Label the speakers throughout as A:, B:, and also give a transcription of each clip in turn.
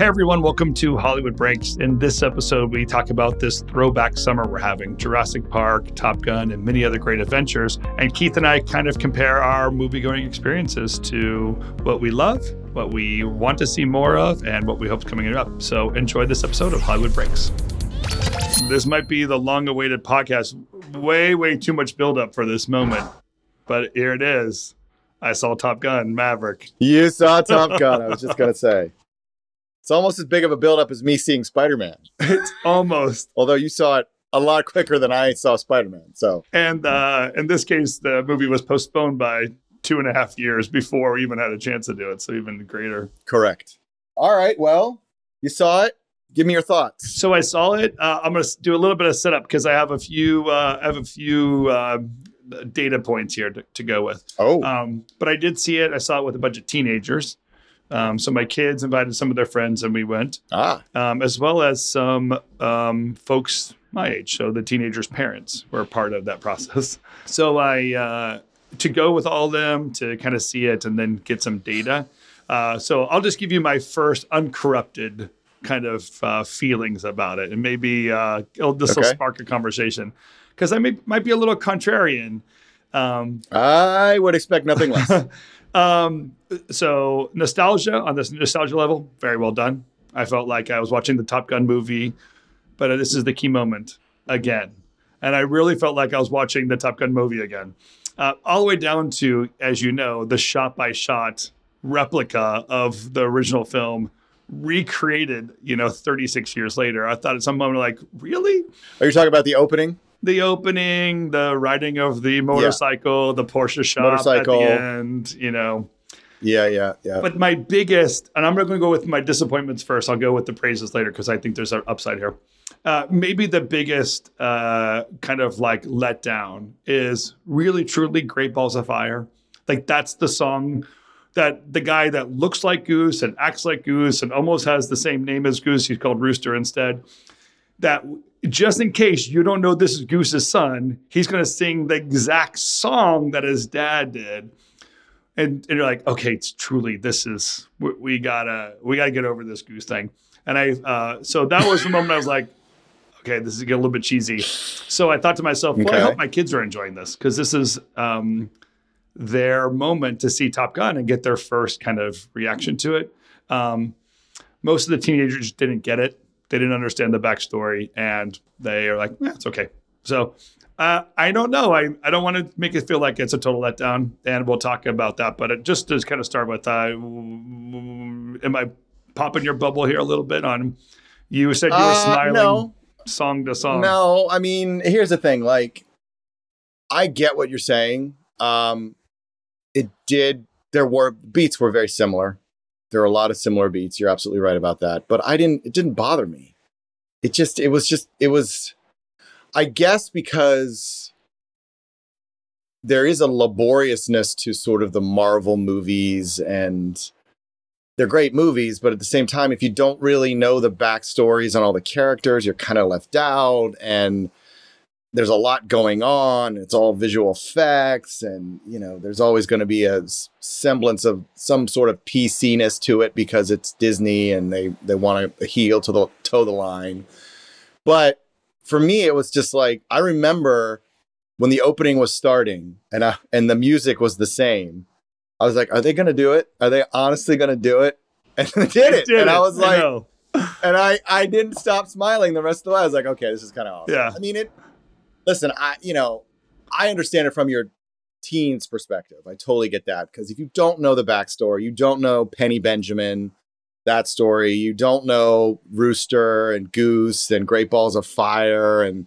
A: Hey everyone, welcome to Hollywood Breaks. In this episode, we talk about this throwback summer we're having Jurassic Park, Top Gun, and many other great adventures. And Keith and I kind of compare our movie going experiences to what we love, what we want to see more of, and what we hope is coming up. So enjoy this episode of Hollywood Breaks. This might be the long awaited podcast. Way, way too much buildup for this moment. But here it is. I saw Top Gun, Maverick.
B: You saw Top Gun. I was just going to say. It's almost as big of a buildup as me seeing Spider Man.
A: It's almost.
B: Although you saw it a lot quicker than I saw Spider Man. So,
A: and uh, in this case, the movie was postponed by two and a half years before we even had a chance to do it. So even greater.
B: Correct. All right. Well, you saw it. Give me your thoughts.
A: So I saw it. Uh, I'm going to do a little bit of setup because I have a few. Uh, I have a few uh, data points here to, to go with.
B: Oh.
A: Um, but I did see it. I saw it with a bunch of teenagers. Um, so my kids invited some of their friends and we went,
B: Ah.
A: um, as well as some um, folks my age. So the teenagers' parents were part of that process. So I uh, to go with all them to kind of see it and then get some data. Uh, so I'll just give you my first uncorrupted kind of uh, feelings about it, and maybe uh, this will
B: Okay.
A: spark a conversation because I may, might be a little contrarian. Um,
B: I would expect nothing less.
A: um, so nostalgia on this nostalgia level, very well done. I felt like I was watching the Top Gun movie, but this is the key moment again, and I really felt like I was watching the Top Gun movie again, uh, all the way down to, as you know, the shot by shot replica of the original film recreated. You know, 36 years later, I thought at some moment like, really?
B: Are you talking about the opening?
A: The opening, the riding of the motorcycle, the Porsche shop
B: Motorcycle.
A: at the end, you know.
B: Yeah, yeah, yeah.
A: But my biggest, and I'm not going to go with my disappointments first. I'll go with the praises later because I think there's an upside here. Uh, maybe the biggest uh, kind of like letdown is really truly Great Balls of Fire. Like that's the song that the guy that looks like Goose and acts like Goose and almost has the same name as Goose, he's called Rooster instead. That just in case you don't know this is Goose's son, he's going to sing the exact song that his dad did and, and you're like, okay, it's truly this is we, we gotta we gotta get over this goose thing. And I uh, so that was the moment I was like, okay, this is getting a little bit cheesy. So I thought to myself, well, I hope my kids are enjoying this because this is um, their moment to see Top Gun and get their first kind of reaction to it. Um, most of the teenagers didn't get it; they didn't understand the backstory, and they are like, yeah, it's okay. So uh, I don't know. I, I don't want to make it feel like it's a total letdown, and we'll talk about that. But it, just to kind of start with, uh, am I popping your bubble here a little bit on? You said you were
B: Uh,
A: smiling
B: no.
A: song to song.
B: No, I mean, here's the thing. Like, I get what you're saying. Um, it did. There were beats were very similar. There are a lot of similar beats. You're absolutely right about that. But I didn't. It didn't bother me. It just. It was just. It was. I guess because there is a laboriousness to sort of the Marvel movies and they're great movies, but at the same time, if you don't really know the backstories on all the characters, you're kind of left out. And there's a lot going on. It's all visual effects, and you know, there's always going to be a semblance of some sort of PC-ness to it because it's Disney and they they want to heel to the toe the line. But for me, it was just like I remember when the opening was starting and I, and the music was the same. I was like, are they going to do it? Are they honestly going to do it? And they did it.
A: Did
B: and
A: it.
B: I was like,
A: know.
B: and I I didn't stop smiling the rest of the way. I was like, okay, this is kind of awesome.
A: Yeah.
B: I mean, it. Listen, I you know, I understand it from your teen's perspective. I totally get that because if you don't know the backstory, you don't know Penny Benjamin, that story, you don't know Rooster and Goose and Great Balls of Fire and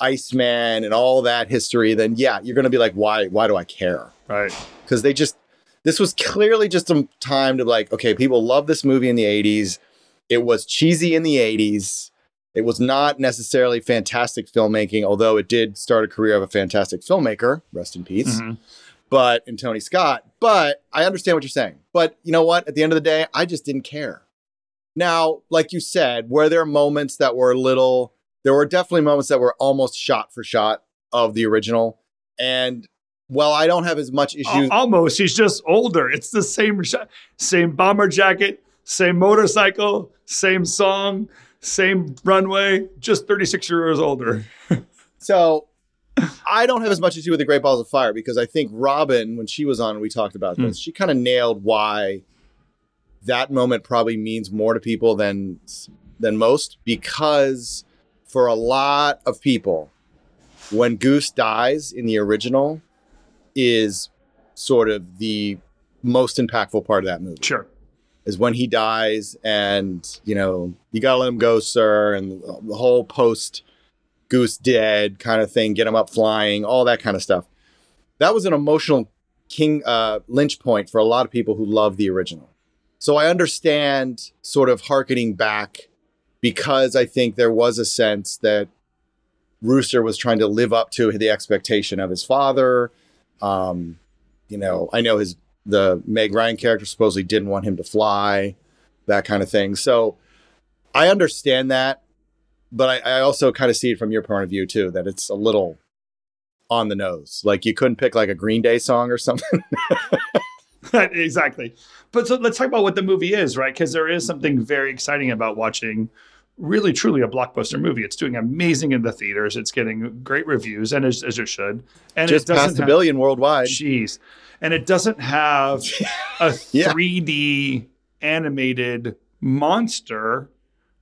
B: Iceman and all that history, then yeah, you're gonna be like, why why do I care?
A: right.
B: because they just this was clearly just a time to like okay people love this movie in the 80s it was cheesy in the 80s it was not necessarily fantastic filmmaking although it did start a career of a fantastic filmmaker rest in peace
A: Mhm.
B: but in tony scott but i understand what you're saying but you know what at the end of the day i just didn't care now like you said were there moments that were a little there were definitely moments that were almost shot for shot of the original and well i don't have as much issues
A: Al- Almost. He's just older. It's the same same bomber jacket, same motorcycle, same song, same runway, just 36 years older.
B: So I don't have as much to do with the Great Balls of Fire because I think Robin, when she was on, we talked about hmm. this. She kind of nailed why that moment probably means more to people than than most because for a lot of people, when Goose dies in the original, is sort of the most impactful part of that movie
A: Sure.
B: Is when he dies and you know you gotta let him go sir and the whole post goose dead kind of thing get him up flying all that kind of stuff. That was an emotional king uh, lynch point for a lot of people who love the original. So i understand sort of harkening back because i think there was a sense that rooster was trying to live up to the expectation of his father. Um, you know i know his the Meg Ryan character supposedly didn't want him to fly, that kind of thing. So I understand that, but I, I also kind of see it from your point of view too, that it's a little on the nose. Like you couldn't pick like a Green Day song or something.
A: exactly. But so let's talk about what the movie is, right? Because there is something very exciting about watching really truly a blockbuster movie. It's doing amazing in the theaters. It's getting great reviews, and as, as it should. And
B: Just
A: it doesn't
B: past a
A: have-
B: billion worldwide.
A: Jeez. And it doesn't have a
B: Yeah.
A: 3D animated monster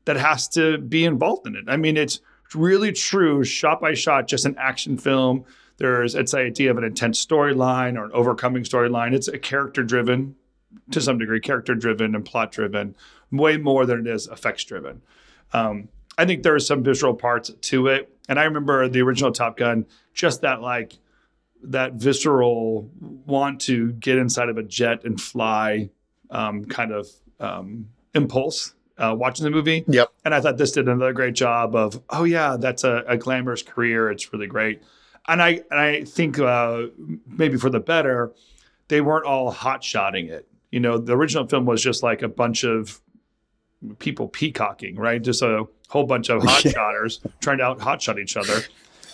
A: that has to be involved in it. I mean, it's really true, shot by shot, just an action film. There's it's the idea of an intense storyline or an overcoming storyline. It's a character driven to some degree, character driven and plot driven, way more than it is effects driven. Um, I think there are some visceral parts to it. And I remember the original Top Gun, just that like that visceral want to get inside of a jet and fly um, kind of um, impulse uh, watching the movie.
B: Yep.
A: And I thought this did another great job of, oh yeah, that's a, a glamorous career. It's really great. And I and I think uh, maybe for the better, they weren't all hot shotting it. You know, the original film was just like a bunch of people peacocking, right? Just a whole bunch of hot
B: Yeah.
A: shotters trying to out hot shot each other.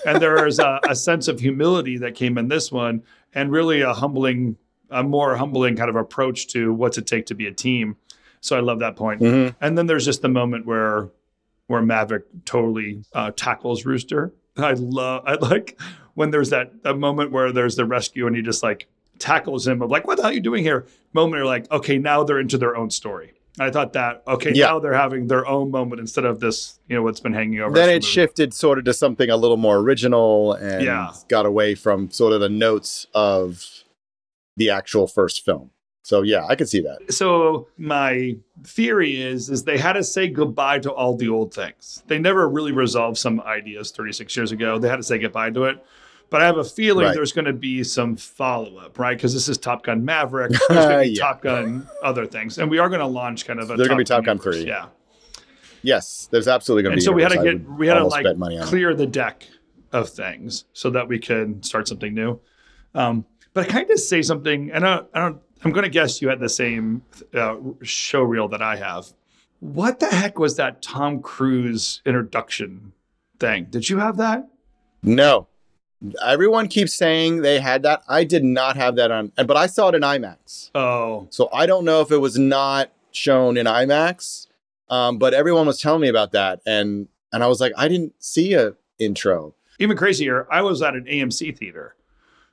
A: And there is a, a sense of humility that came in this one, and really a humbling, a more humbling kind of approach to what's it take to be a team. So I love that point.
B: Mhm.
A: And then there's just the moment where where Maverick totally uh, tackles Rooster. I love I like when there's that, that moment where there's the rescue and he just like tackles him of like, what the hell are you doing here? Moment you're like, okay, now they're into their own story. I thought that, okay,
B: Yeah.
A: now they're having their own moment instead of this, you know, what's been hanging over.
B: Then it
A: the
B: shifted sort of to something a little more original and
A: Yeah.
B: got away from sort of the notes of the actual first film. So yeah, I could see that.
A: so my theory is is they had to say goodbye to all the old things. They never really resolved some ideas 36 years ago. They had to say goodbye to it. But I have a feeling
B: Right.
A: there's going to be some follow up, right? Because this is Top Gun Maverick. There's going to be
B: Yeah.
A: Top Gun other things, and we are going to launch kind of a.
B: There's gonna be Top Gun 3.
A: Yeah,
B: Yes, there's absolutely going to be.
A: and so we had to get we had to like
B: on it.
A: clear the deck of things so that we could start something new. Um, but I kind of say something, and I, I don't. I'm going to guess you had the same uh, show reel that I have. What the heck was that Tom Cruise introduction thing? Did you have that?
B: No. Everyone keeps saying they had that. I did not have that on, but I saw it in IMAX.
A: Oh,
B: So I don't know if it was not shown in IMAX, um, but everyone was telling me about that, and and I was like, I didn't see a intro.
A: even crazier. I was at an AMC theater.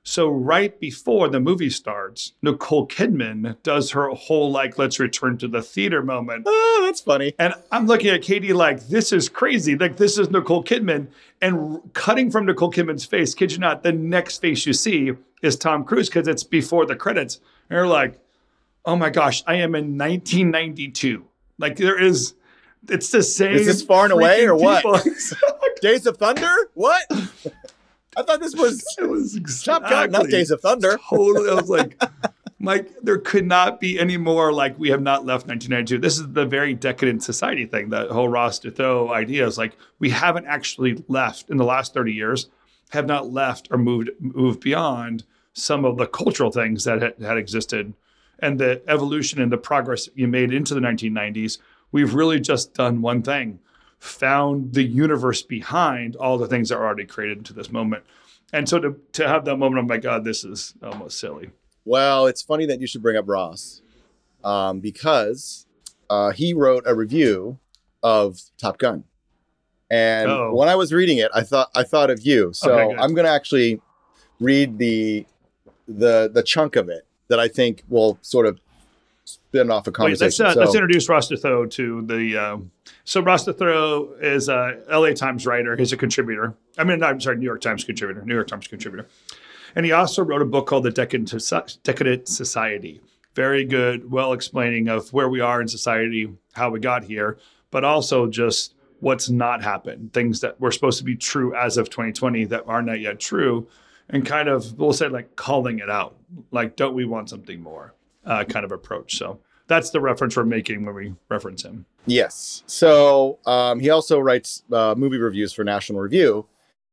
A: So right before the movie starts, Nicole Kidman does her whole like "Let's return to the theater" moment.
B: Oh, that's funny.
A: And I'm looking at Katie like, this is crazy. Like, this is Nicole Kidman. And cutting from Nicole Kidman's face, kid you not, the next face you see is Tom Cruise because it's before the credits. And you're like, oh my gosh, I am in 1992. Like, there is, it's the same.
B: Is this far and away or what? Days of Thunder? What? I thought this was
A: it was
B: Top Gun, not Days of Thunder.
A: Totally. I was like, Mike, there could not be any more like we have not left 1992. This is the very decadent society thing. That whole Ross Douthat idea is like we haven't actually left in the last 30 years, have not left or moved moved beyond some of the cultural things that had, had existed and the evolution and the progress you made into the 1990s. We've really just done one thing found the universe behind all the things that are already created into this moment. And so to, to have that moment, oh my God, this is almost silly.
B: Well, it's funny that you should bring up Ross, um, because uh, he wrote a review of Top Gun, and
A: Oh.
B: when I was reading it, I thought I thought of you. So
A: Okay.
B: I'm going to actually read the the the chunk of it that I think will sort of spin off a
A: Wait, let's,
B: conversation.
A: uh,
B: so,
A: let's introduce Douthat to the. Uh, so Douthat is a LA Times writer. He's a contributor. I mean, I'm sorry, New York Times contributor. New York Times contributor, and he also wrote a book called The Decadent, Decadent Society. Very good, well explaining of where we are in society, how we got here, but also just what's not happened, things that were supposed to be true as of 2020 that are not yet true, and kind of we'll say like calling it out, like don't we want something more, uh, kind of approach. So that's the reference we're making when we reference him.
B: Yes. So um, he also writes uh, movie reviews for National Review,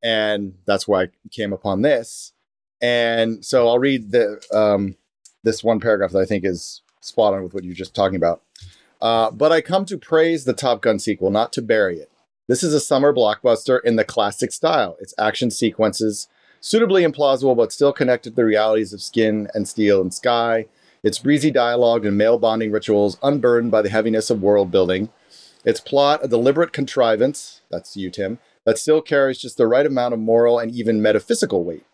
B: and that's why I came upon this. And so I'll read the um, this one paragraph that I think is spot on with what you're just talking about. Uh, but I come to praise the Top Gun sequel, not to bury it. This is a summer blockbuster in the classic style. Its action sequences, suitably implausible but still connected to the realities of skin and steel and sky. Its breezy dialogue and male bonding rituals unburdened by the heaviness of world building. Its plot, a deliberate contrivance, that's you, Tim, that still carries just the right amount of moral and even metaphysical weight.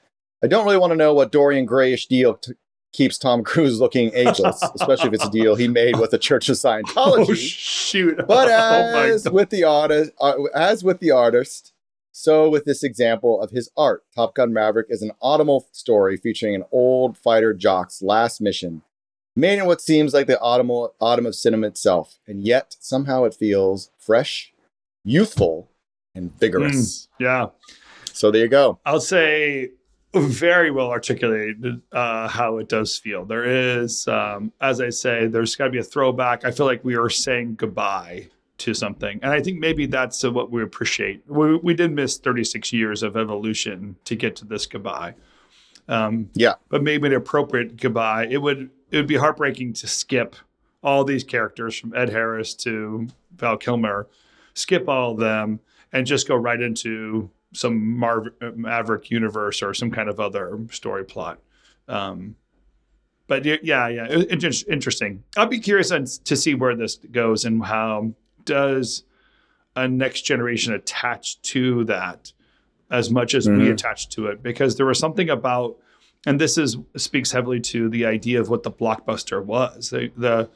B: I don't really want to know what Dorian Grayish deal t- keeps Tom Cruise looking ageless, especially if it's a deal he made with the Church of Scientology.
A: Oh shoot!
B: But
A: Oh,
B: as
A: God.
B: with the artist, uh, as with the artist, so with this example of his art, Top Gun Maverick is an autumnal story featuring an old fighter jock's last mission, made in what seems like the autumn autumn of cinema itself, and yet somehow it feels fresh, youthful, and vigorous.
A: yeah,
B: So there you go.
A: I'll say very well articulated uh, how it does feel. There is, um, as I say, there's got to be a throwback. I feel like we are saying goodbye to something, and I think maybe that's what we appreciate. We, we did miss 36 years of evolution to get to this goodbye. Um,
B: Yeah.
A: but maybe an appropriate goodbye. It would it would be heartbreaking to skip all these characters from Ed Harris to Val Kilmer, skip all of them, and just go right into some Marv- Maverick universe or some kind of other story plot. Um, but yeah, yeah, it- it's just interesting. I'll be curious on- to see where this goes and how does a next generation attach to that as much as we
B: Mhm.
A: attach to it because there was something about and this is speaks heavily to the idea of what the blockbuster was. The, the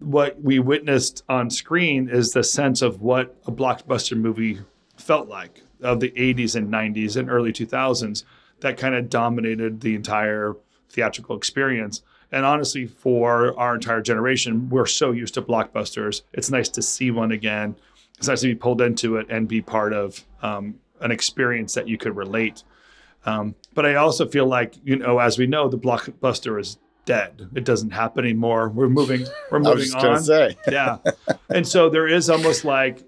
A: what we witnessed on screen is the sense of what a blockbuster movie felt like of the 80s and 90s and early 2000s that kind of dominated the entire theatrical experience. And honestly for our entire generation we're so used to blockbusters. It's nice to see one again. It's nice to be pulled into it and be part of um, an experience that you could relate um, but I also feel like, you know, as we know, the blockbuster is dead. It doesn't happen anymore. We're moving. We're
B: I was
A: moving on.
B: say.
A: yeah, and so there is almost like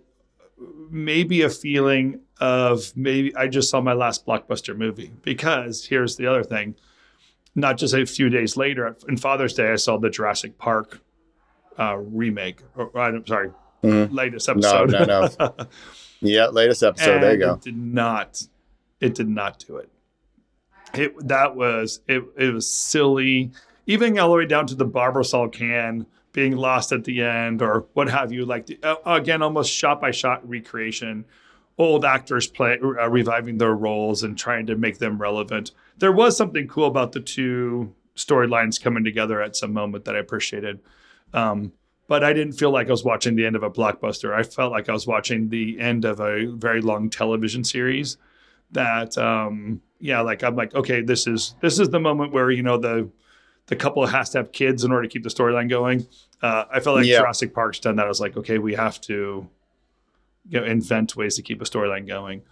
A: maybe a feeling of maybe I just saw my last blockbuster movie because here's the other thing. Not just a few days later, in Father's Day, I saw the Jurassic Park uh, remake. Or, I'm sorry,
B: Mhm.
A: latest episode.
B: no, no. no. Yeah, latest episode. there you go.
A: It did not. It did not do it. It that was it. It was silly, even all the way down to the Barbasol can being lost at the end or what have you. Like the, uh, again, almost shot by shot recreation. Old actors play uh, reviving their roles and trying to make them relevant. There was something cool about the two storylines coming together at some moment that I appreciated. Um, but I didn't feel like I was watching the end of a blockbuster. I felt like I was watching the end of a very long television series. That, um, yeah, like I'm like, okay, this is this is the moment where you know the the couple has to have kids in order to keep the storyline going. Uh, I felt like
B: Yeah.
A: Jurassic Park's done that. I was like, okay, we have to, you know, invent ways to keep a storyline going.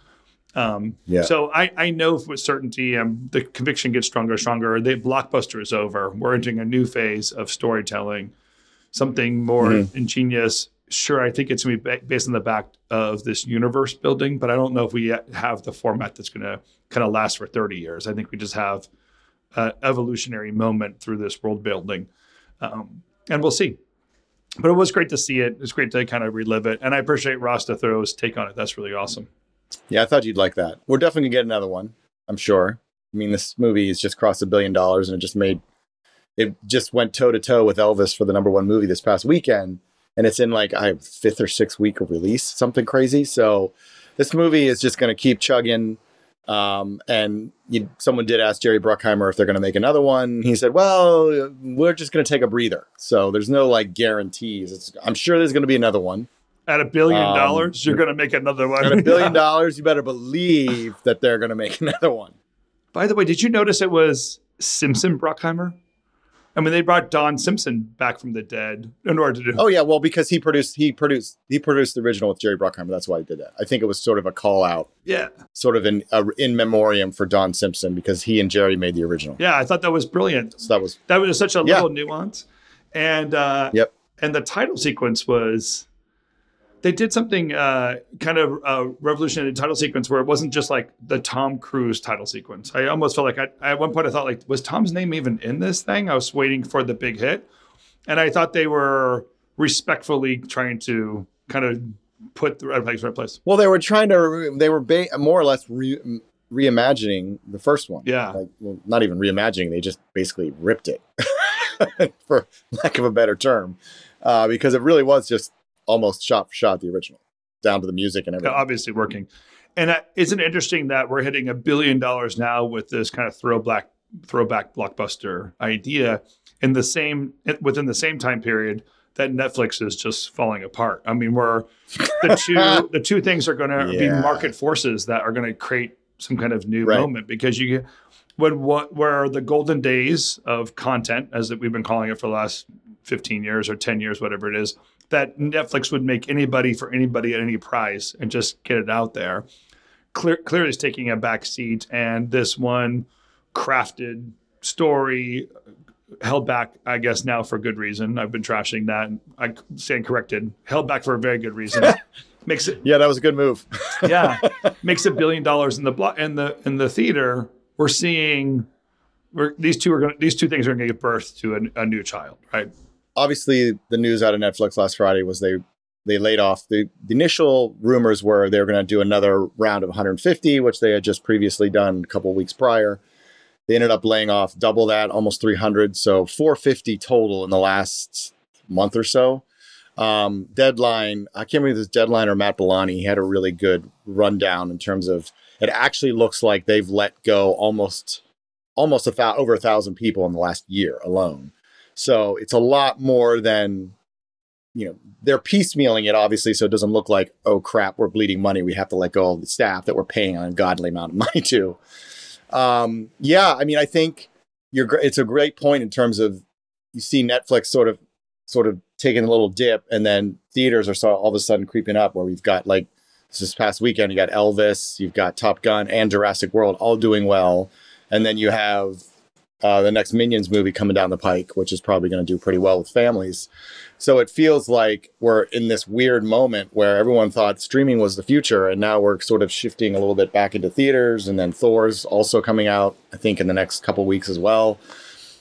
A: Um,
B: Yeah.
A: So I, I know with certainty, um, the conviction gets stronger and stronger. The blockbuster is over. We're entering a new phase of storytelling, something more
B: Mhm.
A: ingenious. Sure, I think it's going to be based on the back of this universe building, but I don't know if we yet have the format that's going to kind of last for 30 years. I think we just have an evolutionary moment through this world building. Um, and we'll see. But it was great to see it. It's great to kind of relive it. And I appreciate Ross Douthat's take on it. That's really awesome.
B: Yeah, I thought you'd like that. We're definitely gonna get another one. I'm sure. I mean, this movie has just crossed a billion dollars, and it just made it just went toe to toe with Elvis for the number one movie this past weekend. and it's in like I fifth or sixth week of release, something crazy. So this movie is just going to keep chugging. Um, and you, someone did ask Jerry Bruckheimer if they're going to make another one. He said, "Well, we're just going to take a breather." So there's no like guarantees. It's, I'm sure there's going to be another one.
A: At a billion
B: Um,
A: dollars, you're going to make another one.
B: At a billion dollars, you better believe that they're going to make another one.
A: By the way, did you notice it was Simpson Bruckheimer? I mean, they brought Don Simpson back from the dead in order to do.
B: Oh yeah, well because he produced he produced he produced the original with Jerry Bruckheimer. That's why he did that. I think it was sort of a call out,
A: yeah,
B: sort of in a, in memoriam for Don Simpson because he and Jerry made the original.
A: yeah. I thought that was brilliant.
B: So that was
A: That was such a
B: Yeah.
A: little nuance, and uh,
B: Yep.
A: and the title sequence was. They did something uh, kind of uh, revolutionary title sequence where it wasn't just like the Tom Cruise title sequence. I almost felt like I, at one point I thought like was Tom's name even in this thing? I was waiting for the big hit, and I thought they were respectfully trying to kind of put the right place, right place.
B: well they were trying to they were ba- more or less re- reimagining the first one.
A: Yeah.
B: like well, not even reimagining. They just basically ripped it, for lack of a better term, uh, because it really was just almost shot for shot the original, down to the music and everything.
A: obviously working. And uh, isn't it interesting that we're hitting a billion dollars now with this kind of throw throwback throwback blockbuster idea in the same within the same time period that Netflix is just falling apart. I mean, we're the two the two things are going to be market forces that are going to create some kind of new
B: Right.
A: moment because you when what where the golden days of content as that we've been calling it for the last 15 years or 10 years whatever it is that Netflix would make anybody for anybody at any price and just get it out there. Clear, clearly, is taking a back seat, and this one crafted story uh, held back, I guess, now for good reason. I've been trashing that. I stand corrected. Held back for a very good reason. makes it,
B: yeah, that was a good move.
A: yeah, makes a billion dollars in the blo- in the in the theater. We're seeing, we're, these two are going. These two things are going to give birth to a, a new child, right?
B: Obviously the news out of Netflix last Friday was they they laid off the, the initial rumors were they were going to do another round of 150 which they had just previously done a couple weeks prior they ended up laying off double that almost 300 so 450 total in the last month or so um, deadline i can't remember it deadline or matt Belloni. he had a really good rundown in terms of it actually looks like they've let go almost almost a thou- over a thousand people in the last year alone so it's a lot more than, you know, they're piecemealing it, obviously, so it doesn't look like, oh crap, we're bleeding money. We have to let go of the staff that we're paying an ungodly amount of money to. Um, yeah, I mean, I think you're. It's a great point in terms of you see Netflix sort of, sort of taking a little dip, and then theaters are all of a sudden creeping up, where we've got like this past weekend, you got Elvis, you've got Top Gun, and Jurassic World all doing well, and then you have uh, the next Minions movie coming down the pike, which is probably going to do pretty well with families. So it feels like we're in this weird moment where everyone thought streaming was the future, and now we're sort of shifting a little bit back into theaters. And then Thor's also coming out, I think, in the next couple weeks as well.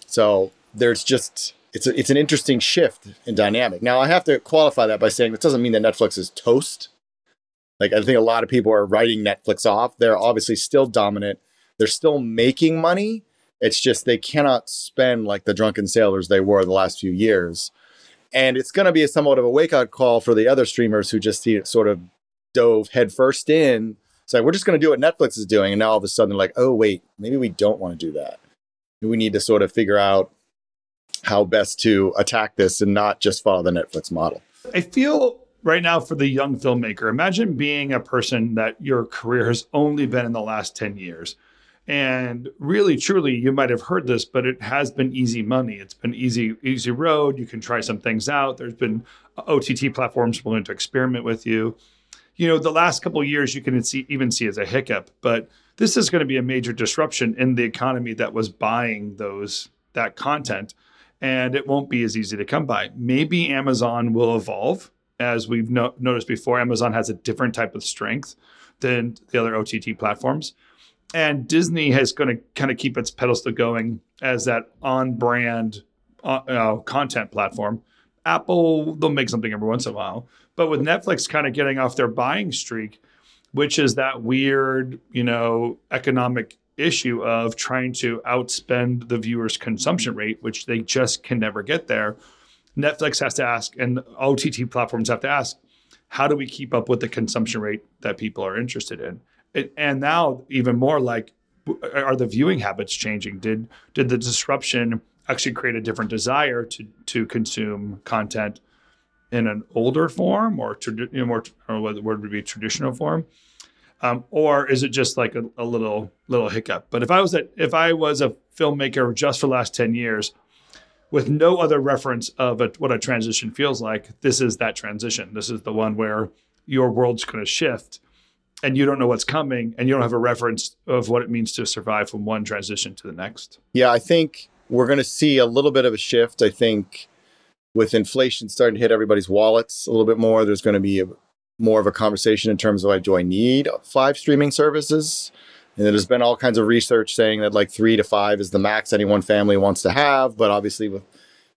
B: So there's just it's a, it's an interesting shift in dynamic. Now I have to qualify that by saying that doesn't mean that Netflix is toast. Like I think a lot of people are writing Netflix off. They're obviously still dominant. They're still making money. It's just they cannot spend like the drunken sailors they were the last few years. And it's going to be somewhat of a wake up call for the other streamers who just see it sort of dove headfirst in. It's like, we're just going to do what Netflix is doing. And now all of a sudden, like, oh, wait, maybe we don't want to do that. We need to sort of figure out how best to attack this and not just follow the Netflix model.
A: I feel right now for the young filmmaker, imagine being a person that your career has only been in the last 10 years. And really, truly, you might have heard this, but it has been easy money. It's been easy, easy road. You can try some things out. There's been OTT platforms willing to experiment with you. You know, the last couple years you can see, even see as a hiccup, but this is going to be a major disruption in the economy that was buying those that content, and it won't be as easy to come by. Maybe Amazon will evolve, as we've no- noticed before. Amazon has a different type of strength than the other OTT platforms and Disney is going to kind of keep its pedestal going as that on-brand uh, uh, content platform. Apple they'll make something every once in a while, but with Netflix kind of getting off their buying streak, which is that weird, you know, economic issue of trying to outspend the viewer's consumption rate, which they just can never get there. Netflix has to ask, and OTT platforms have to ask, how do we keep up with the consumption rate that people are interested in? It, and now, even more like, are the viewing habits changing? Did did the disruption actually create a different desire to to consume content in an older form or, tradi- you know, more, or what would be traditional form? Um, or is it just like a, a, little little hiccup? But if I was a, if I was a filmmaker just for the last ten years, with no other reference of a, what a transition feels like, this is that transition. This is the one where your world's going to shift, and you don't know what's coming, and you don't have a reference of what it means to survive from one transition to the next.
B: Yeah, I think we're going to see a little bit of a shift. I think with inflation starting to hit everybody's wallets a little bit more, there's going to be a, more of a conversation in terms of like, do I need five streaming services? And there's been all kinds of research saying that like three to five is the max any one family wants to have. But obviously, with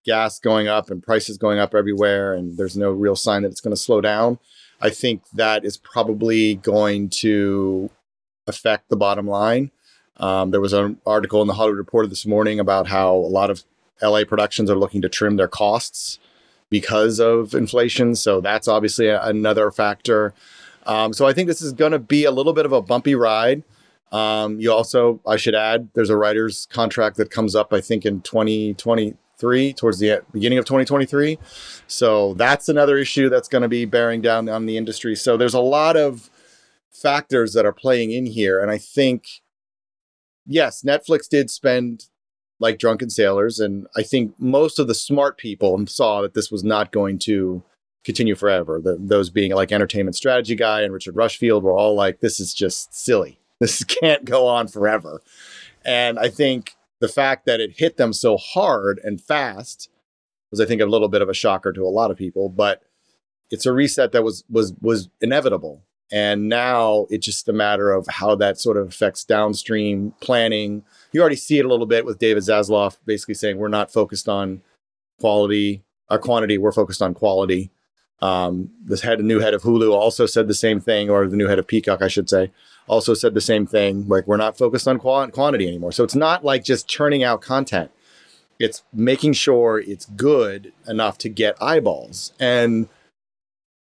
B: gas going up and prices going up everywhere, and there's no real sign that it's going to slow down, I think that is probably going to affect the bottom line. Um, there was an article in the Hollywood Reporter this morning about how a lot of LA productions are looking to trim their costs because of inflation. So that's obviously a, another factor. Um, so I think this is going to be a little bit of a bumpy ride. Um, you also, I should add, there's a writer's contract that comes up, I think, in 2023, towards the beginning of 2023. So that's another issue that's going to be bearing down on the industry. So there's a lot of factors that are playing in here. And I think, yes, Netflix did spend like drunken sailors. And I think most of the smart people saw that this was not going to continue forever. The, those being like entertainment strategy guy and Richard Rushfield were all like, this is just silly. This can't go on forever. And I think the fact that it hit them so hard and fast was, I think, a little bit of a shocker to a lot of people. But it's a reset that was was was inevitable. And now it's just a matter of how that sort of affects downstream planning. You already see it a little bit with David Zaslav basically saying we're not focused on quality our quantity, we're focused on quality. Um, this head, new head of Hulu also said the same thing, or the new head of Peacock, I should say, also said the same thing. Like we're not focused on qual- quantity anymore. So it's not like just churning out content. It's making sure it's good enough to get eyeballs. And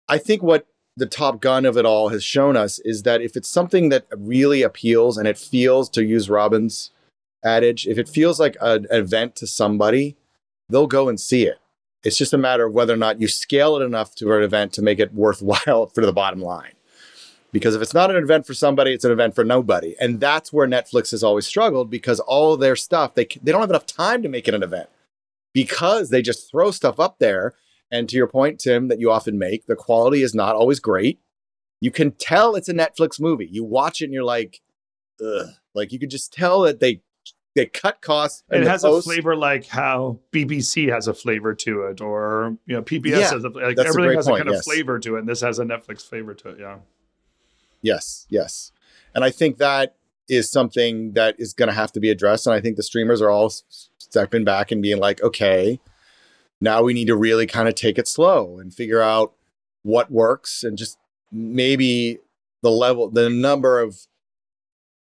B: I think what the top gun of it all has shown us is that if it's something that really appeals and it feels, to use Robin's adage, if it feels like an event to somebody, they'll go and see it. It's just a matter of whether or not you scale it enough to an event to make it worthwhile for the bottom line. Because if it's not an event for somebody, it's an event for nobody. And that's where Netflix has always struggled because all their stuff, they, they don't have enough time to make it an event because they just throw stuff up there. And to your point, Tim, that you often make, the quality is not always great. You can tell it's a Netflix movie. You watch it and you're like, ugh. Like you can just tell that they they cut costs.
A: And it has post. a flavor like how BBC has a flavor to it, or you know PBS yeah, has a like everything a has point, a kind yes. of flavor to it, and this has a Netflix flavor to it. Yeah.
B: Yes, yes, and I think that is something that is going to have to be addressed, and I think the streamers are all stepping back and being like, okay, now we need to really kind of take it slow and figure out what works, and just maybe the level, the number of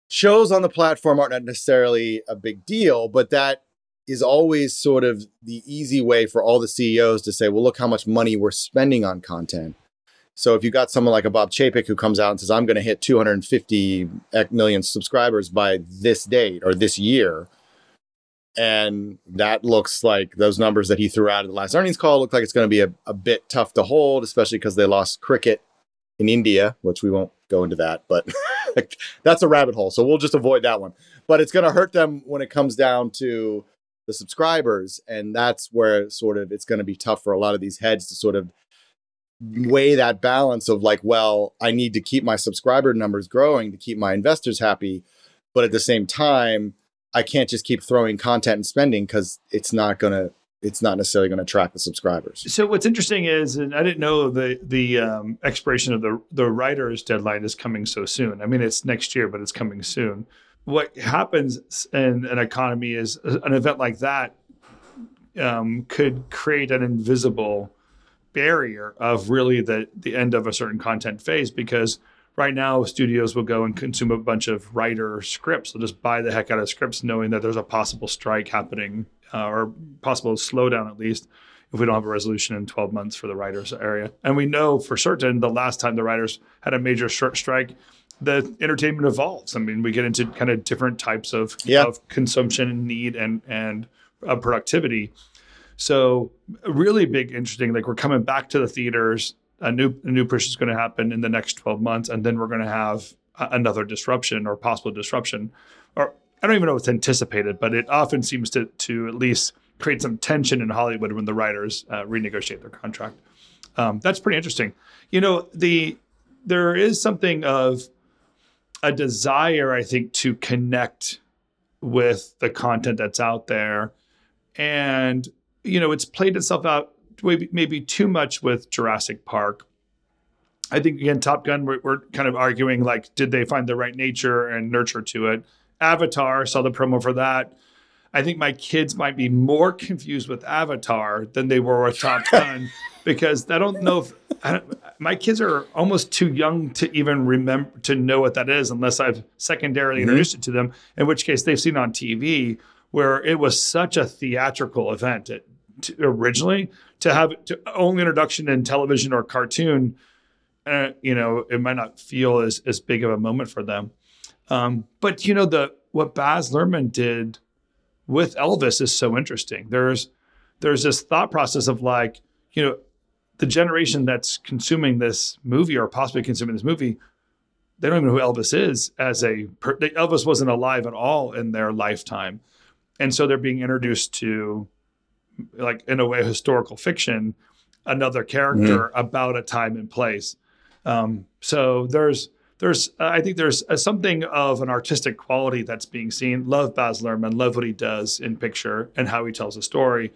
B: shows on the platform aren't necessarily a big deal, but that is always sort of the easy way for all the CEOs to say, well, look how much money we're spending on content. So if you got someone like a Bob Chapek who comes out and says, I'm going to hit 250 million subscribers by this date or this year, and that looks like those numbers that he threw out at the last earnings call look like it's going to be a, a bit tough to hold, especially because they lost cricket in India, which we won't go into that, but that's a rabbit hole. So we'll just avoid that one. But it's going to hurt them when it comes down to the subscribers. And that's where sort of it's going to be tough for a lot of these heads to sort of weigh that balance of like, well, I need to keep my subscriber numbers growing to keep my investors happy. But at the same time, I can't just keep throwing content and spending because it's not going to it's not necessarily going to attract the subscribers.
A: So what's interesting is, and I didn't know the the um, expiration of the the writer's deadline is coming so soon. I mean, it's next year, but it's coming soon. What happens in an economy is an event like that um, could create an invisible barrier of really the the end of a certain content phase because right now studios will go and consume a bunch of writer scripts they'll just buy the heck out of scripts knowing that there's a possible strike happening uh, or possible slowdown at least if we don't have a resolution in 12 months for the writers area. And we know for certain the last time the writers had a major short strike, the entertainment evolves. I mean, we get into kind of different types of,
B: Yeah.
A: of consumption and need and and uh, productivity. So really big, interesting. Like we're coming back to the theaters. A new a new push is going to happen in the next 12 months, and then we're going to have a- another disruption or possible disruption. Or I don't even know if it's anticipated, but it often seems to to at least create some tension in Hollywood when the writers uh, renegotiate their contract. Um, that's pretty interesting. You know, the there is something of a desire, I think, to connect with the content that's out there, and you know, it's played itself out maybe, too much with Jurassic Park. I think again, Top Gun, we're, we're kind of arguing like, did they find the right nature and nurture to it? Avatar, saw the promo for that. I think my kids might be more confused with Avatar than they were with Top Gun because I don't know if I don't, my kids are almost too young to even remember to know what that is unless I've secondarily
B: Mhm.
A: introduced it to them. In which case, they've seen on TV where it was such a theatrical event it, to, originally to have to only introduction in television or cartoon. Uh, you know, it might not feel as as big of a moment for them. Um, but you know, the what Baz Luhrmann did with Elvis is so interesting. There's there's this thought process of like, you know, the generation that's consuming this movie or possibly consuming this movie, they don't even know who Elvis is as a per, Elvis wasn't alive at all in their lifetime, and so they're being introduced to, like in a way, historical fiction, another character about a time and place. Um, so there's there's uh, I think there's uh, something of an artistic quality that's being seen. Love Baz Luhrmann, love what he does in picture and how he tells a story,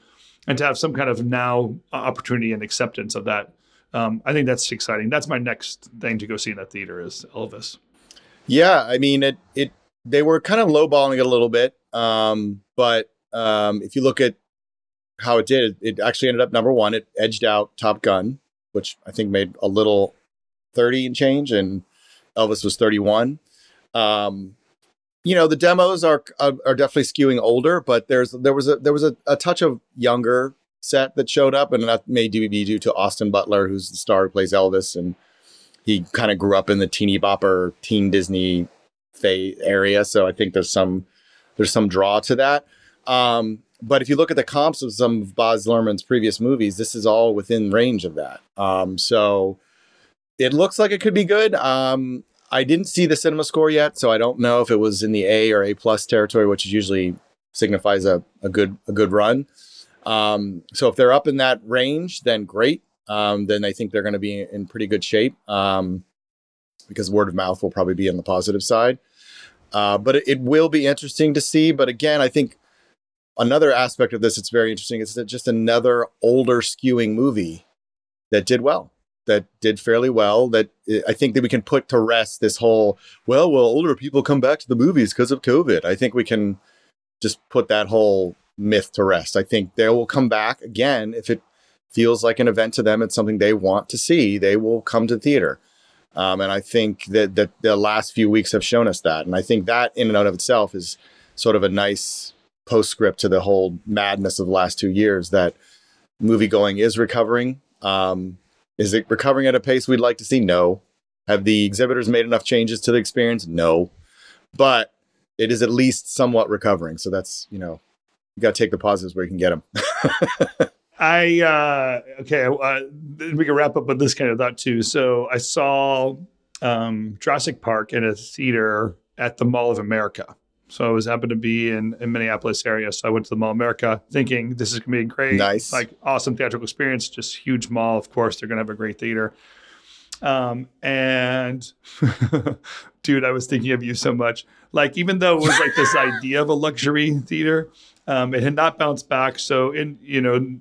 A: and to have some kind of now opportunity and acceptance of that. Um, I think that's exciting. That's my next thing to go see in that theater is Elvis.
B: Yeah, I mean it. It they were kind of lowballing it a little bit, um, but um, if you look at how it did, it actually ended up number one. It edged out Top Gun, which I think made a little thirty and change, and Elvis was thirty-one. Um, you know, the demos are, are are definitely skewing older, but there's there was a there was a, a touch of younger set that showed up, and that may be due to Austin Butler, who's the star who plays Elvis, and he kind of grew up in the teeny bopper teen Disney area, so I think there's some there's some draw to that. Um, but if you look at the comps of some of Baz Luhrmann's previous movies, this is all within range of that. Um, so it looks like it could be good. Um, I didn't see the cinema score yet, so I don't know if it was in the A or A plus territory, which usually signifies a, a good a good run. Um, so if they're up in that range, then great. Um, then I think they're going to be in pretty good shape um, because word of mouth will probably be on the positive side. Uh, but it, it will be interesting to see. But again, I think another aspect of this that's very interesting is that just another older skewing movie that did well, that did fairly well. That I think that we can put to rest this whole well, well, older people come back to the movies because of COVID. I think we can just put that whole myth to rest. I think they will come back again if it feels like an event to them. It's something they want to see. They will come to the theater. Um, and I think that, that the last few weeks have shown us that. And I think that in and out of itself is sort of a nice postscript to the whole madness of the last two years that movie going is recovering. Um, is it recovering at a pace we'd like to see? No. Have the exhibitors made enough changes to the experience? No. But it is at least somewhat recovering. So that's, you know, you got to take the positives where you can get them.
A: I uh, okay. Uh, we can wrap up with this kind of thought too. So I saw um, Jurassic Park in a theater at the Mall of America. So I was happened to be in, in Minneapolis area. So I went to the Mall of America thinking this is gonna be great,
B: Nice.
A: like awesome theatrical experience. Just huge mall. Of course, they're gonna have a great theater. Um, and dude, I was thinking of you so much. Like, even though it was like this idea of a luxury theater, um, it had not bounced back. So, in you know,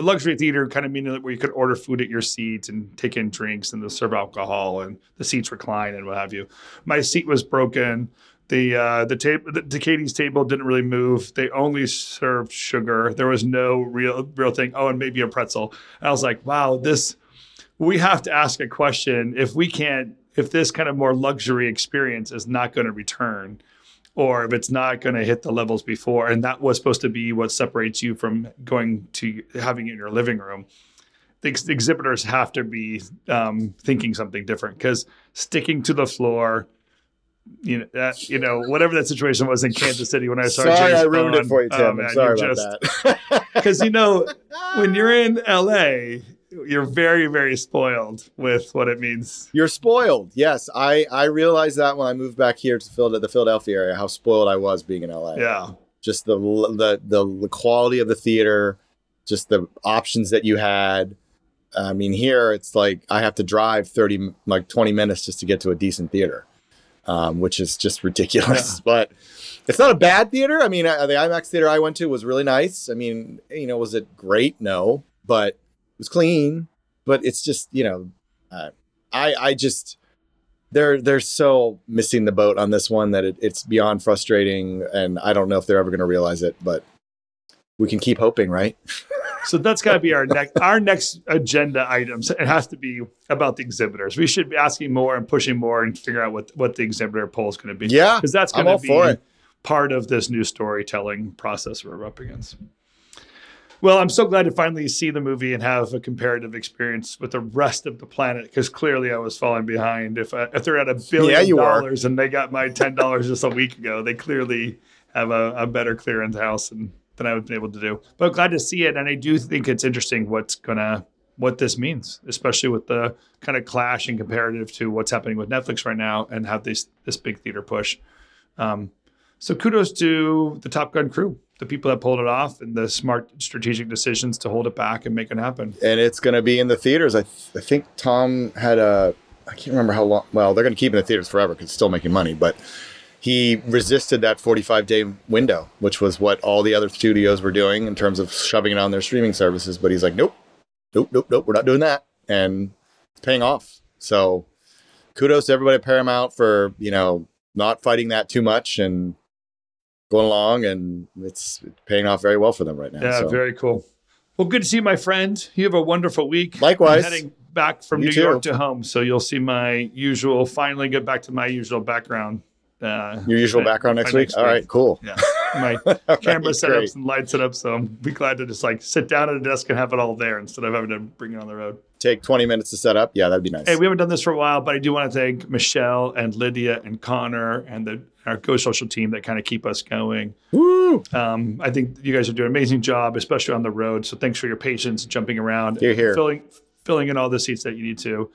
A: luxury theater kind of meaning where you could order food at your seat and take in drinks and they'll serve alcohol and the seats recline and what have you. My seat was broken. The uh, the table the, Katie's table didn't really move. They only served sugar. There was no real real thing. Oh, and maybe a pretzel. And I was like, wow, this we have to ask a question if we can't if this kind of more luxury experience is not going to return or if it's not going to hit the levels before. And that was supposed to be what separates you from going to having it in your living room. The, ex- exhibitors have to be um, thinking something different because sticking to the floor, you know, that, you know, whatever that situation was in Kansas City when I saw
B: Sorry,
A: James
B: I ruined it for you, Tim.
A: Um, oh,
B: I'm
A: man,
B: sorry about
A: just-
B: that.
A: because you know when you're in LA, you're very very spoiled with what it means.
B: You're spoiled. Yes, I I realized that when I moved back here to the Philadelphia area, how spoiled I was being in LA.
A: Yeah,
B: Just the the the quality of the theater, just the options that you had. I mean, here it's like I have to drive thirty like twenty minutes just to get to a decent theater, um, which is just ridiculous. But it's not a bad theater. I mean, the IMAX theater I went to was really nice. I mean, you know, was it great? No, but it was clean. But it's just you know, uh, I I just they're they're so missing the boat on this one that it, it's beyond frustrating, and I don't know if they're ever going to realize it. But we can keep hoping, right?
A: so that's got to be our next our next agenda items. It has to be about the exhibitors. We should be asking more and pushing more and figure out what what the exhibitor poll is going to be.
B: Yeah,
A: because that's going to be part of this new storytelling process we're up against. Well, I'm so glad to finally see the movie and have a comparative experience with the rest of the planet because clearly I was falling behind. If I, if they're at a billion
B: Yeah,
A: dollars and they got my ten dollars just a week ago, they clearly have a, a better clearance house than than I've been able to do. But glad to see it, and I do think it's interesting what's gonna what this means, especially with the kind of clash and comparative to what's happening with Netflix right now and have this this big theater push. Um, so kudos to the Top Gun crew, the people that pulled it off, and the smart strategic decisions to hold it back and make it happen.
B: and it's going to be in the theaters. I, th- I think Tom had a, I can't remember how long. Well, they're going to keep it in the theaters forever because it's still making money. But he resisted that 45 day window, which was what all the other studios were doing in terms of shoving it on their streaming services. But he's like, nope, nope, nope, nope, we're not doing that, and it's paying off. So kudos to everybody at Paramount for you know not fighting that too much and going along, and it's paying off very well for them right now.
A: Yeah,
B: so.
A: very cool. Well, good to see you, my friend. You have a wonderful week.
B: Likewise.
A: I'm heading back from
B: You
A: New
B: too.
A: York to home, so you'll see my usual. Finally, get back to my usual background. Uh,
B: Your usual
A: by-
B: background next week. All right, cool.
A: Yeah, my camera
B: right,
A: setups
B: great.
A: and light setups. So I'm be glad to just like sit down at a desk and have it all there instead of having to bring it on the road.
B: Take 20 minutes to set up. Yeah, that'd be nice.
A: Hey, we haven't done this for a while, but I do want to thank Michelle and Lydia and Connor and the our Go Social team that kind of keep us going.
B: Woo!
A: Um, I think you guys are doing an amazing job, especially on the road. So thanks for your patience, jumping around,
B: Hear, hear.
A: filling filling in all the seats that you need to.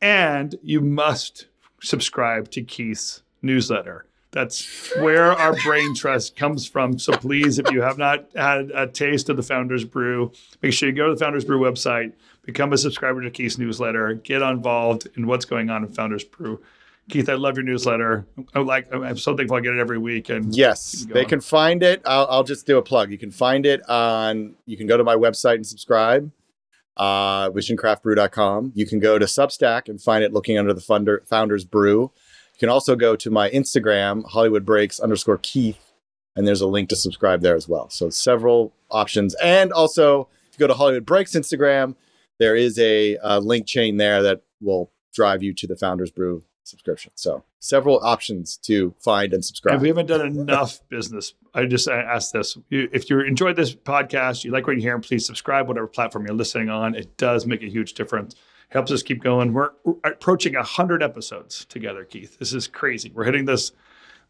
A: And you must subscribe to Keith's newsletter. That's where our brain trust comes from. So please, if you have not had a taste of the Founders Brew, make sure you go to the Founders Brew website, become a subscriber to Keith's newsletter, get involved in what's going on in Founders Brew. Keith, I love your newsletter. I like. I'm so thankful I get it every week. And
B: Yes, they can find it. I'll, I'll just do a plug. You can find it on, you can go to my website and subscribe, uh, visioncraftbrew.com. You can go to Substack and find it looking under the Funder, Founders Brew. You can also go to my Instagram, Hollywood Breaks underscore Keith, and there's a link to subscribe there as well. So several options. And also, if you go to Hollywood Breaks Instagram, there is a, uh link chain there that will drive you to the Founders Brew subscription. So several options to find and subscribe.
A: And we haven't done enough business. I just I asked this. If you enjoyed this podcast, you like what you hear, please subscribe, whatever platform you're listening on. It does make a huge difference. Helps us keep going. We're approaching 100 episodes together, Keith. This is crazy. We're hitting this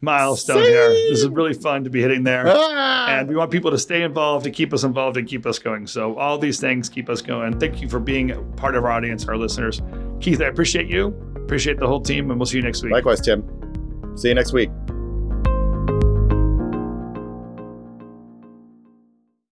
A: milestone here. This is really fun to be hitting there.
B: Ah!
A: And we want people to stay involved, to keep us involved, and keep us going. So all these things keep us going. Thank you for being a part of our audience, our listeners. Keith, I appreciate you. Appreciate the whole team, and we'll see you next week.
B: Likewise, Tim. See you next week.